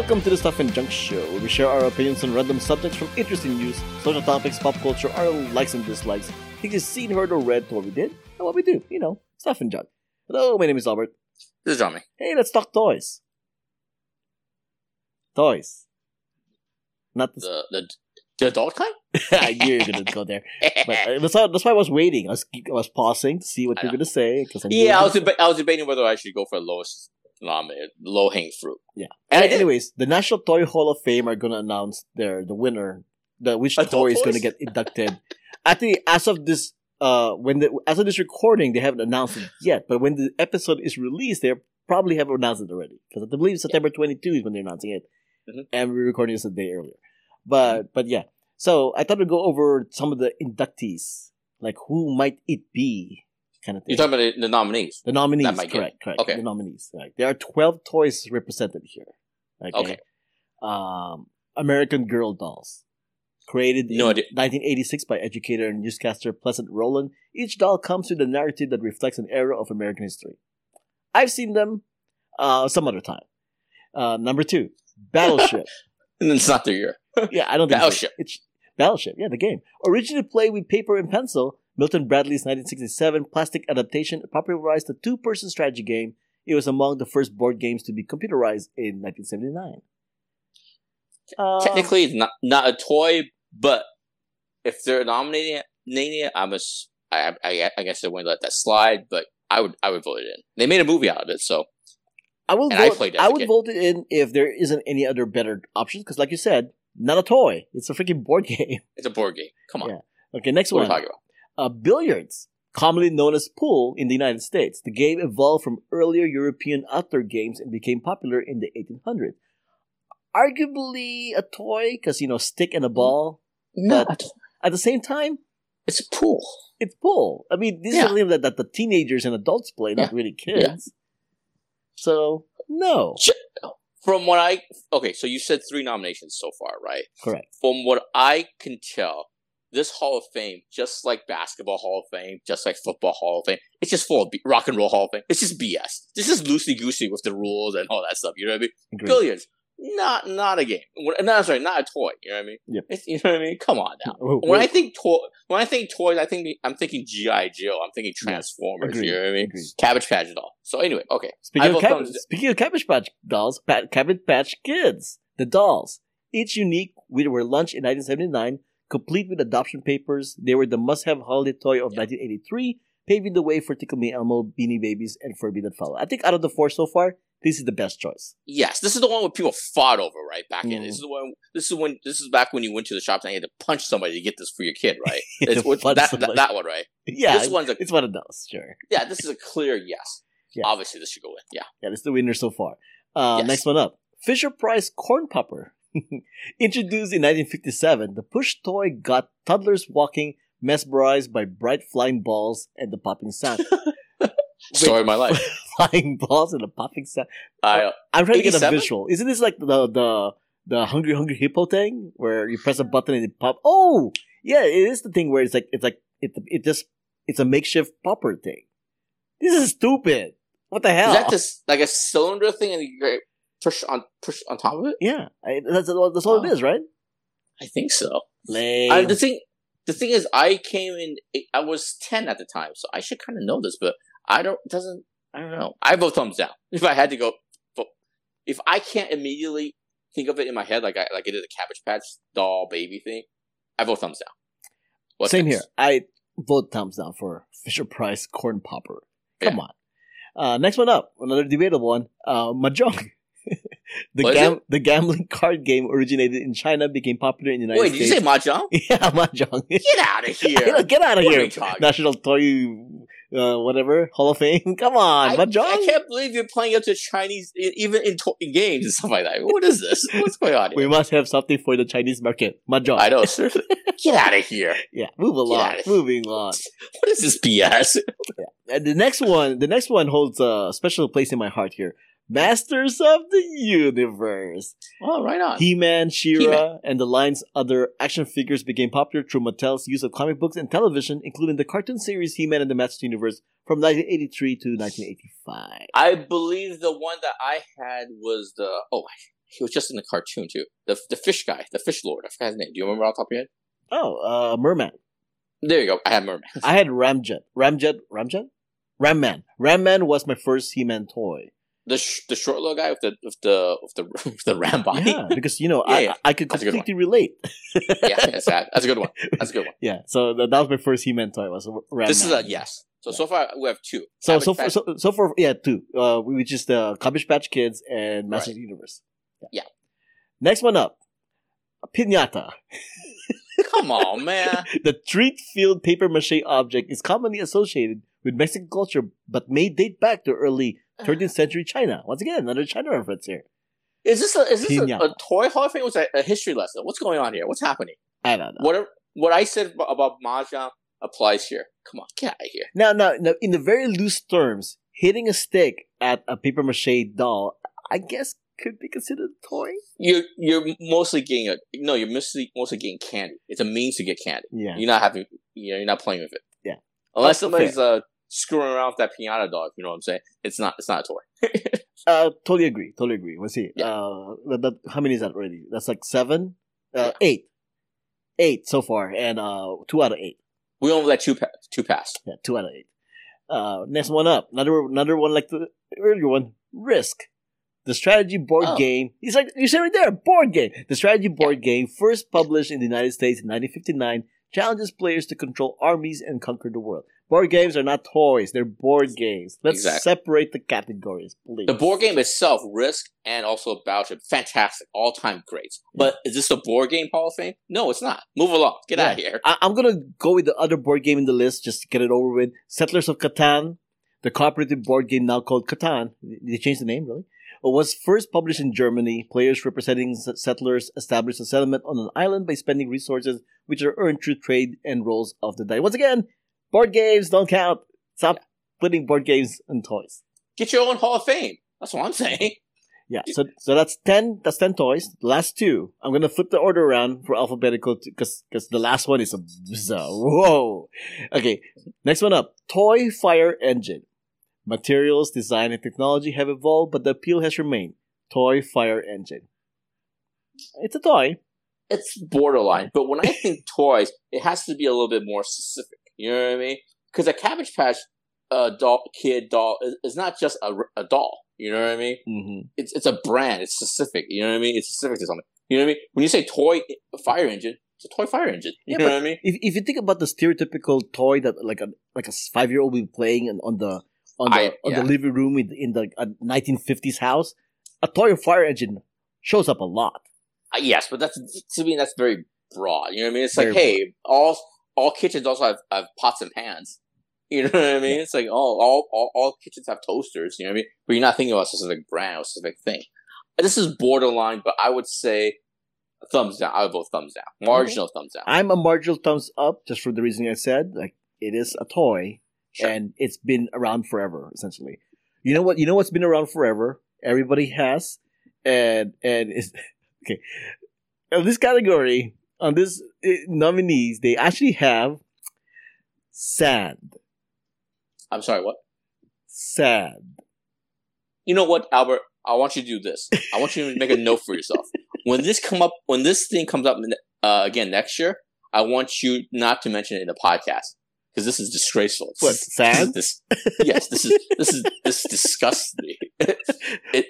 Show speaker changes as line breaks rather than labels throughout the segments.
Welcome to the Stuff and Junk Show, where we share our opinions on random subjects from interesting news, social topics, pop culture, our likes and dislikes, things you've seen, heard, or read, to what we did, and what we do. You know, stuff and junk. Hello, my name is Albert.
This is Johnny.
Hey, let's talk toys. Toys. Not the.
The the, the adult kind?
I knew you were gonna go there, but uh, that's, how, that's why I was waiting. I was I was pausing to see what
I
you're gonna say because
yeah, I was deba- I was debating whether I should go for a lowest nominated, low hanging fruit.
Yeah.
and did.
Anyways, the National Toy Hall of Fame are gonna announce their the winner, the which toy is gonna get inducted. I think as of this, uh, when the as of this recording, they haven't announced it yet. But when the episode is released, they probably have announced it already because I believe September 22 is when they're announcing it,
Mhm.
and we're recording this a day earlier. But but yeah, so I thought we'd go over some of the inductees, like who might it be, kind of thing.
You're talking about the, the nominees.
The nominees,
might get-
correct, correct.
okay.
The nominees. Right. There are 12 toys represented here. Okay.
Okay.
Um, American Girl dolls. Created in
idea.
1986 by educator and newscaster Pleasant Rowland, each doll comes with a narrative that reflects an era of American history. I've seen them uh, some other time. Uh, number two, Battleship.
And it's not their year.
yeah, I don't think so.
Battleship.
It's Battleship, yeah, the game. Originally played with paper and pencil, Milton Bradley's 1967 plastic adaptation popularized the two-person strategy game. It was among the first board games to be computerized in 1979. Uh,
Technically, it's not not a toy, but if they're nominating it, I'm a, I, I, I guess they wouldn't let that slide. But I would I would vote it in. They made a movie out of it, so
I
and I
vote. I
a
would vote it in if there isn't any other better options. Because, like you said, not a toy; it's a freaking board game.
it's a board game. Come on,
Yeah. Okay, next one.
what one.
Uh, billiards, commonly known as pool in the United States. The game evolved from earlier European outdoor games and became popular in the 1800s. Arguably a toy, because, you know, stick and a ball.
No,
But- At the same time,
it's a pool.
it's pool. I mean, this is
Yeah.
something that, that the teenagers and adults play, not
Yeah.
really kids. So, no.
From what I okay, so you said three nominations so far, right?
Correct.
From what I can tell, this Hall of Fame, just like basketball Hall of Fame, just like football Hall of Fame, it's just full of B- rock and roll Hall of Fame. It's just BS. This is loosey goosey with the rules and all that stuff. You know what I mean?
Agreed.
Billiards, not not a game. No, sorry, not a toy. You know what I mean?
Yep.
It's, you know what I mean? Come on now. When I think toy, when I think toys, I think I'm thinking GI Joe. I'm thinking Transformers.
Agreed.
You know what I mean?
Agreed.
Cabbage Patch doll. So anyway, okay.
Speaking of, cab- speaking of Cabbage Patch dolls, Cabbage Patch Kids, the dolls, each unique, we were launched in 1979, complete with adoption papers. They were the must-have holiday toy of 1983, paving the way for Tickle Me Elmo, Beanie Babies, and Furby that follow. I think out of the four so far, this is the best choice.
Yes, this is the one where people fought over, right? Back in
Mhm.
this is the one. This is when this is back when you went to the shops and you had to punch somebody to get this for your kid, right? It's, that, that that one, right?
Yeah,
this one's a
it's one of those, sure.
yeah. This is a clear yes.
Yeah.
Obviously, this should go in. Yeah.
Yeah, this is the winner so far. Uh,
Yes.
Next one up. Fisher Price Corn Popper. Introduced in 1957, the push toy got toddlers walking, mesmerized by bright flying balls and the popping sound.
Story of my life.
flying balls and the popping sound.
I
I'm trying to get a visual. Isn't this like the the the hungry hungry hippo thing where you press a button and it pop? Oh, yeah, it is the thing where it's like it's like it it just it's a makeshift popper thing. This is stupid. What the hell?
is that this like a cylinder thing and you get push on push on top of it?
Yeah, I, that's all. That's all
Oh.
it is, right?
I think so.
Lame.
I, the thing, the thing is, I came in. I was ten at the time, so I should kind of know this, but I don't. Doesn't I don't know. I vote thumbs down. If I had to go, but if I can't immediately think of it in my head, like I like I did the Cabbage Patch doll baby thing, I vote thumbs down. What's
Same
next?
here. I vote thumbs down for Fisher Price Corn Popper. Come
Yeah.
on. Uh, next one up, another debatable one. Uh, Mahjong. the gam- the gambling card game originated in China, became popular in the United States.
Wait, did you say mahjong?
yeah, Mahjong.
Get out of here!
get out of
What
here. National Toy, uh, whatever, Hall of Fame. Come on,
I,
Mahjong.
I can't believe you're playing up to Chinese, even in, to- in games and stuff like that. What is this? What's going on
we must have something for the Chinese market. Mahjong.
I know, seriously. Get out of here!
Yeah, move along. Moving on.
What is this BS?
And the next one, the next one holds a special place in my heart here. Masters of the Universe.
Oh, right on.
He-Man, She-Ra,
He-Man.
and the line's other action figures became popular through Mattel's use of comic books and television, including the cartoon series He-Man and the Masters of the Universe from 1983 to 1985.
I believe the one that I had was the oh he was just in the cartoon too. The the fish guy, the fish lord. I forgot his name. Do you remember off the top of your head?
Oh, uh, Merman.
There you go. I had Merman.
I had Ramjet. Ramjet? Ramjet? Ramman. Ramman was my first He-Man toy.
The sh- the short little guy with the with the with the with the ram body.
Yeah, because you know
Yeah,
I
yeah.
I could completely relate.
yeah, that's that. That's a good one. That's a good one.
yeah, so that, that was my first He-Man toy. Was Ramman.
This is a yes. So so far we have two.
So
Cabbage
so far,
Patch-
so so far yeah two. Uh, which is the Cabbage Patch Kids and Masters of the Universe.
Yeah.
Next one up, pinata.
come on, man.
The treat-filled paper mache object is commonly associated with Mexican culture, but may date back to early 13th century China. Once again, another China reference here.
Is this a, is this a, a toy hall of fame? Was a, a history lesson? What's going on here? What's happening?
I don't know.
What what I said about, mahjong applies here. Come on, get out of here.
Now, now, now, in the very loose terms, hitting a stick at a paper mache doll, I guess, could be considered a toy.
You're you're mostly getting a no. You're mostly mostly getting candy. It's a means to get candy.
Yeah.
You're not having. You know, you're not playing with it.
Yeah.
Unless somebody's uh screwing around with that piñata dog. You know what I'm saying? It's not. It's not a toy.
Uh, totally agree. Totally agree. Let's see.
Yeah.
Uh, that, that, how many is that already? That's like seven, uh,
Yeah.
eight, eight so far, and uh, two out of eight.
We only let two pa- two pass.
Yeah, two out of eight. Uh, next one up, another another one like the earlier one, Risk, the strategy board
Oh.
game. He's like you said right there, board game. The strategy board game, first published in the United States in 1959, challenges players to control armies and conquer the world. Board games are not toys; they're board games. Let's
Exactly.
separate the categories, please.
The board game itself, Risk and also Battleship, fantastic, all time greats. But is this a board game Hall of Fame? No, it's not. Move along. Get out of here.
I- I'm gonna go with the other board game in the list just to get it over with. Settlers of Catan, the cooperative board game now called Catan. They changed the name, really. It was first published in Germany. Players representing settlers establish a settlement on an island by spending resources which are earned through trade and rolls of the die. Once again, board games don't count. Stop putting board games and toys.
Get your own Hall of Fame. That's what I'm saying.
Yeah, so so that's ten. That's ten toys. The last two, I'm gonna flip the order around for alphabetical because because the last one is a, is a whoa. Okay, next one up. Toy fire engine. Materials, design, and technology have evolved, but the appeal has remained. Toy fire engine. It's a toy.
It's borderline, but when I think toys, it has to be a little bit more specific. You know what I mean? Because a Cabbage Patch uh, doll, kid doll is, is not just a, a doll. You know what I mean?
Mm-hmm.
It's it's a brand. It's specific. You know what I mean? It's specific to something. You know what I mean? When you say toy fire engine, it's a toy fire engine. You
Yeah,
know what I mean?
If if you think about the stereotypical toy that like a like a five year old will be playing on, on the on the
I-
on
yeah.
the living room in, in the uh, 1950s house, a toy fire engine shows up a lot.
Uh, yes, but that's to me that's very broad. You know what I mean? It's like,
Very
hey, all all kitchens also have, have pots and pans. You know what I mean? It's like, oh, all, all all kitchens have toasters. You know what I mean? But you're not thinking about a specific brand or a specific thing. This is borderline, but I would say thumbs down. I would vote thumbs down. Marginal thumbs down.
I'm a marginal thumbs up just for the reason I said. Like it is a toy
Sure.
and it's been around forever, essentially. You know what? You know what's been around forever? Everybody has, and and it's okay. In this category, on this uh, nominees, they actually have sand.
I'm sorry, what?
Sand.
You know what, Albert? I want you to do this. I want you to make a note for yourself. When this come up, when this thing comes up uh, again next year, I want you not to mention it in the podcast because this is disgraceful.
What sand?
This, yes, this is this is this disgusts me. it,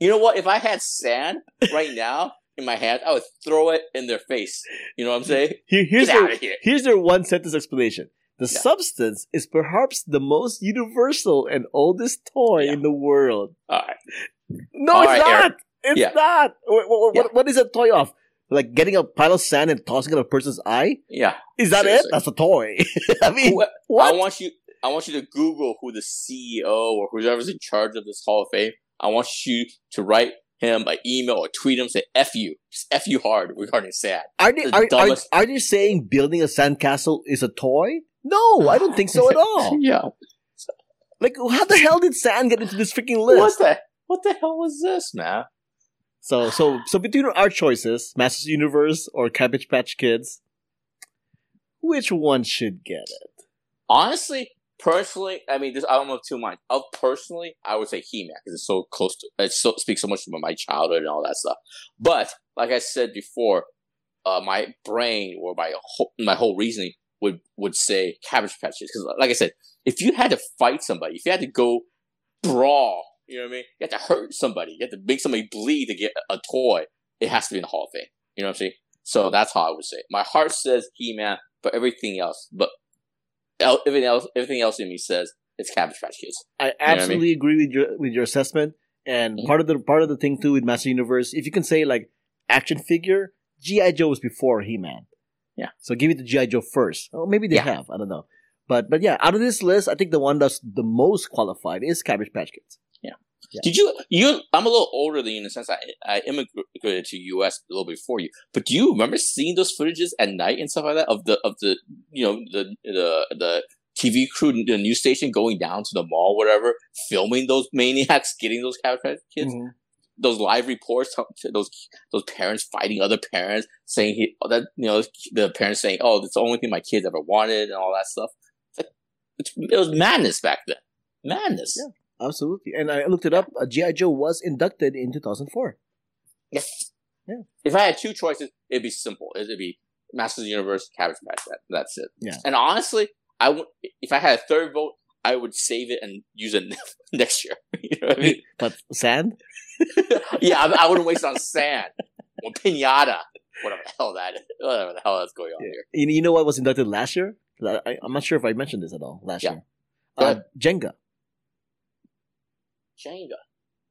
you know what? If I had sand right now in my hand, I would throw it in their face. You know what I'm saying?
Here, here's
Get
their
out of here.
here's their one sentence explanation. The
Yeah.
substance is perhaps the most universal and oldest toy
Yeah.
in the world.
All right.
No,
All
it's
right,
not.
Eric.
It's
Yeah.
not. What, what, what, is a toy of? Like getting a pile of sand and tossing it at a person's eye?
Yeah.
Is that
Seriously.
it? That's a toy. I mean, what?
I want you. I want you to Google who the CEO or whoever's in charge of this Hall of Fame. I want you to write him an email or tweet him say "f you," just "f you" hard regarding sad.
are they
the
are, are, are they saying building a sandcastle is a toy? No, I don't think so at all.
yeah.
Like, how the hell did sand get into this freaking list?
What the What the hell was this, man?
So, so, so between our choices, Masters Universe or Cabbage Patch Kids, which one should get it?
Honestly, personally, I mean, this I don't know two minds. Of personally, I would say He Man because it's so close to it. So speaks so much about my childhood and all that stuff. But like I said before, uh, my brain or my whole, my whole reasoning would would say Cabbage Patch Kids because, like I said, if you had to fight somebody, if you had to go brawl, you know what I mean, you had to hurt somebody, you had to make somebody bleed to get a toy. It has to be in the Hall of Fame. You know what I'm saying? So that's how I would say. It. My heart says He Man, but everything else, but everything else, everything else in me says it's Cabbage Patch Kids.
I absolutely I mean? agree with your with your assessment. And mm-hmm. part of the part of the thing too with Master Universe, if you can say like action figure, GI Joe was before He Man.
Yeah.
So give it to GI Joe first. Oh, maybe they yeah. have. I don't know. But but yeah, out of this list, I think the one that's the most qualified is Cabbage Patch Kids.
Yeah. Did you you? I'm a little older than you in the sense I I immigrated to U.S. a little before you. But do you remember seeing those footages at night and stuff like that of the of the you know the the the TV crew, the news station going down to the mall, whatever, filming those maniacs getting those Kids? Mm-hmm those live reports, those those parents fighting other parents, saying he that you know the parents saying, "Oh, it's the only thing my kids ever wanted," and all that stuff. it was madness back then. Madness.
Yeah, absolutely. And I looked it up. Uh, GI Joe was inducted in 2004.
Yes. Yeah. If I had two choices, it'd be simple. It'd be Masters of the Universe, Cabbage Patch. That, that's it.
Yeah.
And honestly, I would if I had a third vote, I would save it and use it next year. you know what I mean?
But sand?
yeah, I, I, wouldn't waste on sand or pinata, whatever the hell that is, whatever the hell that's going on yeah. here.
You, you know what was inducted last year? I, am not sure if I mentioned this at all last yeah. year. Uh, Jenga.
Jenga.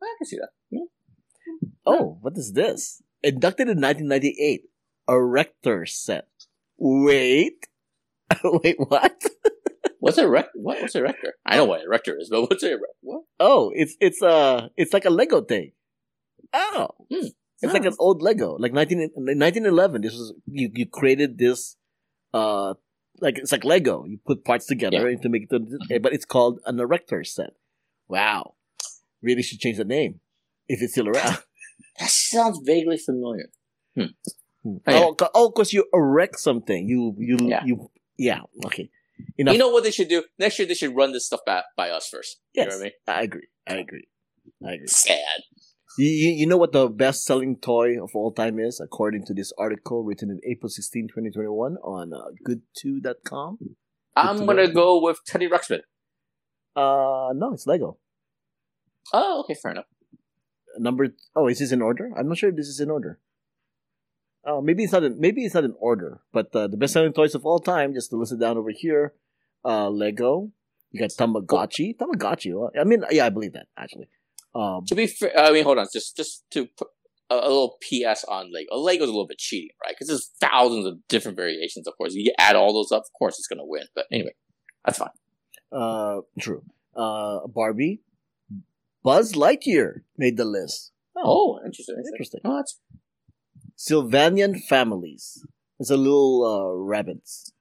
I can see that. Hmm?
Oh, what is this? Inducted in 1998. Erector set. Wait. Wait, what?
What's a rec? What, what's a rector? I know what a rector is, but what's a rec? What?
Oh, it's it's uh it's like a Lego thing. Oh, mm. it's oh. like an old Lego, like 19, 1911. This was you you created this, uh, like it's like Lego. You put parts together yeah. to make it, but it's called an erector set. Wow, really should change the name if it's still around.
That sounds vaguely familiar. Hmm.
hmm. Oh, yeah. oh, because you erect something. You you yeah. you yeah. Okay.
Enough. You know what they should do? Next year they should run this stuff by, by us first.
Yes,
you know
I, mean? I agree. I agree. I agree.
Sad.
You, you know what the best selling toy of all time is, according to this article written in April 16, 2021 on uh, good2.com? Good
I'm going to go with Teddy Ruxpin.
Uh, no, it's Lego.
Oh, okay, fair enough.
Number, oh, is this in order? I'm not sure if this is in order. Oh, maybe it's not. In, maybe it's not in order, but uh, the best-selling toys of all time, just to list it down over here, uh, Lego. You got Tamagotchi. Tamagotchi. I mean, yeah, I believe that actually. Um,
to be fair, I mean, hold on, just just to put a, a little PS on Lego. Lego's a little bit cheating, right? Because there's thousands of different variations. Of course, you add all those up, of course, it's going to win. But anyway, that's fine.
Uh, true. Uh, Barbie, Buzz Lightyear made the list.
Oh, oh interesting.
Interesting.
Oh, that's
Sylvanian families. It's a little uh, rabbits.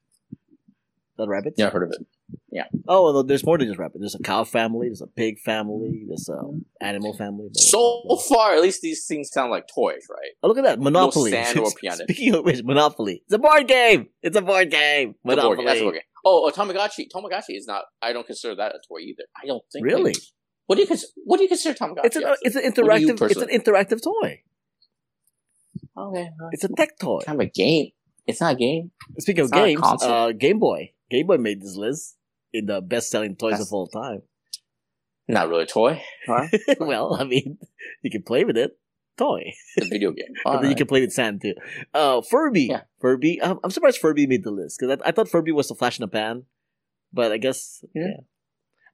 That rabbits?
Yeah, I heard of it. Yeah.
Oh, well, there's more than just rabbits. There's a cow family. There's a pig family. There's a animal family.
So far, at least these things sound like toys, right?
Oh, look at that Monopoly.
No sand or piano.
Speaking of which, Monopoly. It's a board game. It's a board game. Monopoly. Board, that's a board game.
Oh, oh, Tamagotchi. Tamagotchi is not. I don't consider that a toy either. I don't think.
Really.
Like, what do you consider? What do you consider Tamagotchi?
It's an, it's an interactive. It's an interactive toy.
Okay.
It's a tech toy.
Kind of a game. It's not a game.
Speaking it's of games, uh, Game Boy. Game Boy made this list in the best-selling toys That's of all time.
Not really a toy. Huh?
well, I mean, you can play with it. Toy.
It's a video game.
but right. you can play with sand too. Uh, Furby. Yeah. Furby. I'm, I'm surprised Furby made the list because I, I, thought Furby was a flash in the pan, but I guess yeah. yeah.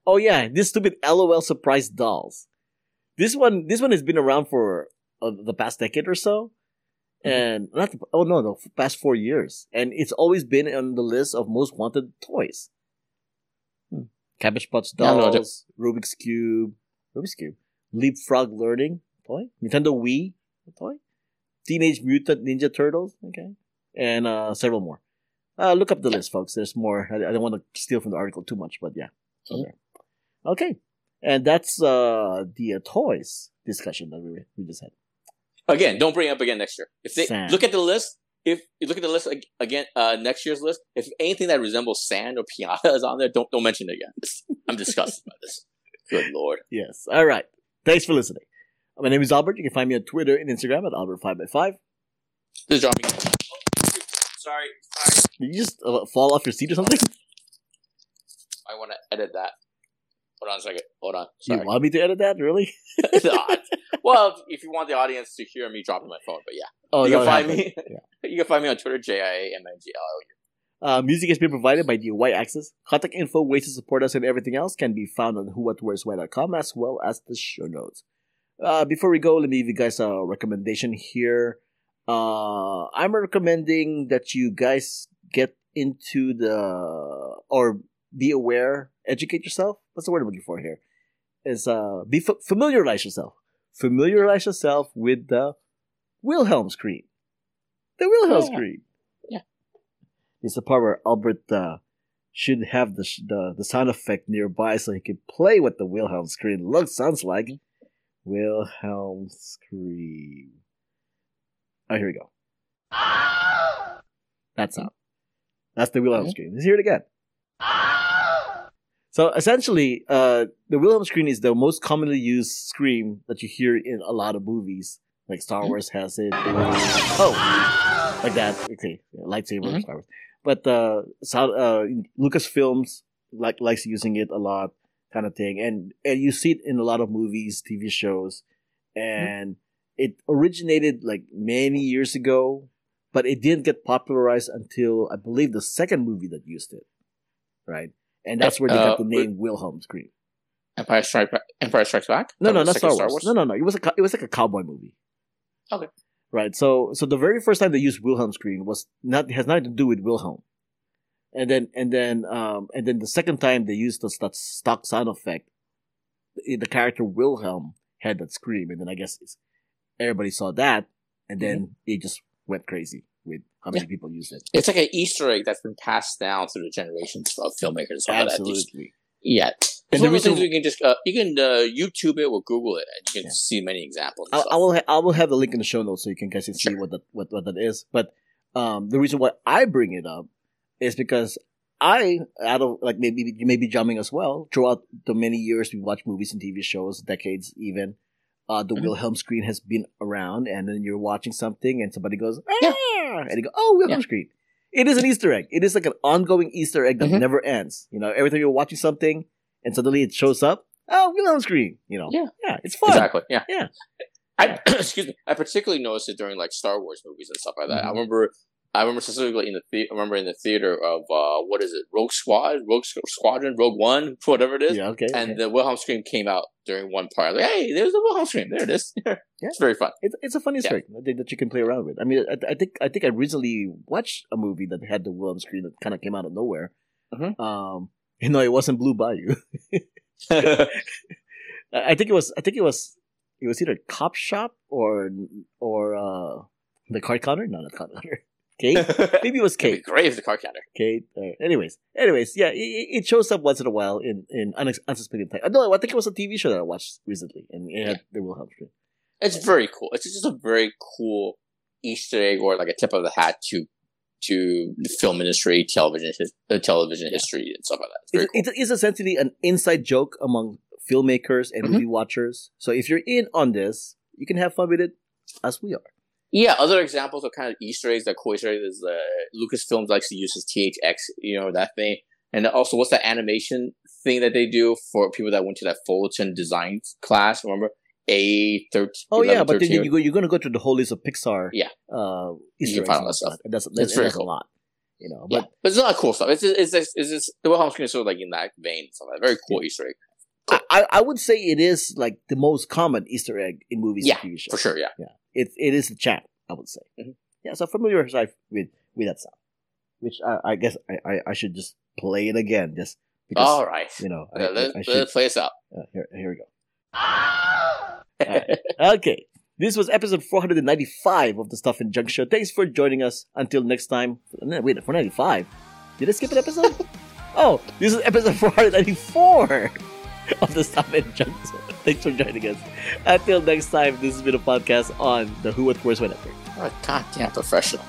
Oh yeah, this stupid LOL surprise dolls. This one, this one has been around for uh, the past decade or so, Mm-hmm. and not the, oh no the past four years and it's always been on the list of most wanted toys hmm. cabbage patch dolls no, rubik's cube rubik's cube leapfrog learning toy nintendo wii toy teenage mutant ninja turtles okay and uh several more uh look up the list folks there's more i, I don't want to steal from the article too much but yeah mm-hmm. okay okay and that's uh the uh, toys discussion that we, we just had
Again, don't bring it up again next year. If they Sam. look at the list, if you look at the list again, uh, next year's list, if anything that resembles sand or piñata is on there, don't don't mention it again. I'm disgusted by this. Good lord.
Yes. All right. Thanks for listening. My name is Albert. You can find me on Twitter and Instagram at Albert5x5.
This is John. Sorry, sorry.
Did you just uh, fall off your seat or something?
I want to edit that. Hold on a second. Hold on.
You
Sorry.
want me to edit that? Really?
Well, if, you want the audience to hear me dropping my phone, but yeah,
Oh,
you can find me.
Yeah.
You can find me on Twitter, J I A M N G L O U.
Uh, music has been provided by the Y Axis. Contact info, ways to support us, and everything else can be found on whowhatwhereswhy.com as well as the show notes. Uh, before we go, let me give you guys a recommendation here. Uh, I'm recommending that you guys get into the or be aware, educate yourself. What's the word I'm looking for here? Is uh, be f- familiarize yourself. Familiarize yourself with the Wilhelm scream. The Wilhelm
Oh, yeah.
scream.
Yeah.
It's the part where Albert uh, should have the, sh- the the sound effect nearby so he can play what the Wilhelm scream looks sounds like. Wilhelm scream. Oh, here we go. That sound. That's the Wilhelm scream. Let's hear it again. So essentially, uh, the Wilhelm scream is the most commonly used scream that you hear in a lot of movies. Like Star
Mhm.
Wars has it. Oh, like that. Okay, yeah, lightsaber
Mhm.
Star Wars. But uh, sound, uh, Lucasfilms like likes using it a lot, kind of thing, and and you see it in a lot of movies, TV shows, and it originated like many years ago, but it didn't get popularized until I believe the second movie that used it, right? And that's where they got the
Uh,
name Wilhelm scream.
Empire Strike Empire Strikes Back.
No,
That
no, not
the
Star Wars. No, no, no. It was a it was like a cowboy movie.
Okay.
Right. So so the very first time they used Wilhelm scream was not has nothing to do with Wilhelm. And then and then um and then the second time they used the, that stock sound effect, the, the character Wilhelm had that scream, and then I guess everybody saw that, and then it just went crazy with how many people use it.
It's like an Easter egg that's been passed down through the generations of filmmakers. and stuff like that.
Absolutely.
Yeah.
And the reason-
reason you can just uh, you can uh, YouTube it or Google it, and you can
Yeah.
see many examples.
I. I will ha- I will have the link in the show notes so you can guys can see
Sure.
what that what, what that is. But um, the reason why I bring it up is because I out of like maybe you may be jumping as well throughout the many years we watch movies and TV shows, decades even. Uh, the
Mhm.
Wilhelm scream has been around, and then you're watching something, and somebody goes, ah!
Yeah.
and you go, "Oh, Wilhelm
Yeah.
screen." It is an Easter egg. It is like an ongoing Easter egg that
Mhm.
never ends. You know, every time you're watching something, and suddenly it shows up, oh, Wilhelm scream. You know,
Yeah.
yeah, it's fun.
Exactly. Yeah.
Yeah.
I excuse me. I particularly noticed it during like Star Wars movies and stuff like that. I
Mhm.
remember. I remember specifically in the, the I remember in the theater of uh what is it Rogue Squad Rogue Squadron Rogue One whatever it is
Yeah, okay.
and
okay.
the Wilhelm scream came out during one part like hey there's the Wilhelm scream there it is yeah. it's very fun
It's it's a funny
Yeah.
trick that, that you can play around with. I mean, I, I think I think I recently watched a movie that had the Wilhelm scream that kind of came out of nowhere.
Mhm.
Um, you know, it wasn't Blue Bayou. I I think it was. I think it was. It was either Cop Shop or or uh the card counter. No, not card counter. Kate. Maybe it was Kate.
great if the car counter
Kate. Anyways, anyways, yeah, it, it shows up once in a while in in unex- unsuspected time. No, I think it was a TV show that I watched recently, and it had the Wilhelm scream.
it's very cool it's just a very cool Easter egg or like a tip of the hat to to film industry television uh, television history and stuff like that it's
It's,
cool.
it's, essentially an inside joke among filmmakers and
Mhm.
movie watchers. So if you're in on this, you can have fun with it as we are.
Yeah, other examples of kind of Easter eggs that cool Easter eggs is uh, Lucasfilms likes to use his THX, you know, that thing. And also, what's that animation thing that they do for people that went to that Fullerton design class? Remember? A thirteen.
Oh yeah, but then you go, you're going to go through the whole list of Pixar.
Yeah.
Uh,
You
Easter
can find all
eggs
that
and
stuff.
And that's,
It's very cool.
a lot. You know,
yeah,
but
but it's a lot of cool stuff. It's just, it's just, it's just the Wilhelm scream is sort of like in that vein. Stuff like. Very cool Easter egg.
I, I I would say it is like the most common Easter egg in movies
Yeah,
and TV shows.
For sure, Yeah, yeah.
It it is the champ. I would say.
Mhm.
Yeah, so familiarize yourself with with that sound, which I, I guess I, I, I should just play it again, just because
All right.
you know. I,
let's,
I should,
let's play this out.
uh, here, here we go. Okay. This was episode 495 of the Stuff and Junk Show. Thanks for joining us. Until next time. Wait, 495? Did I skip an episode? oh, this is episode 494 of the Stuff and Junk Show. Thanks for joining us. Until next time, this has been a podcast on the Who What Where's When Network.
What a goddamn professional.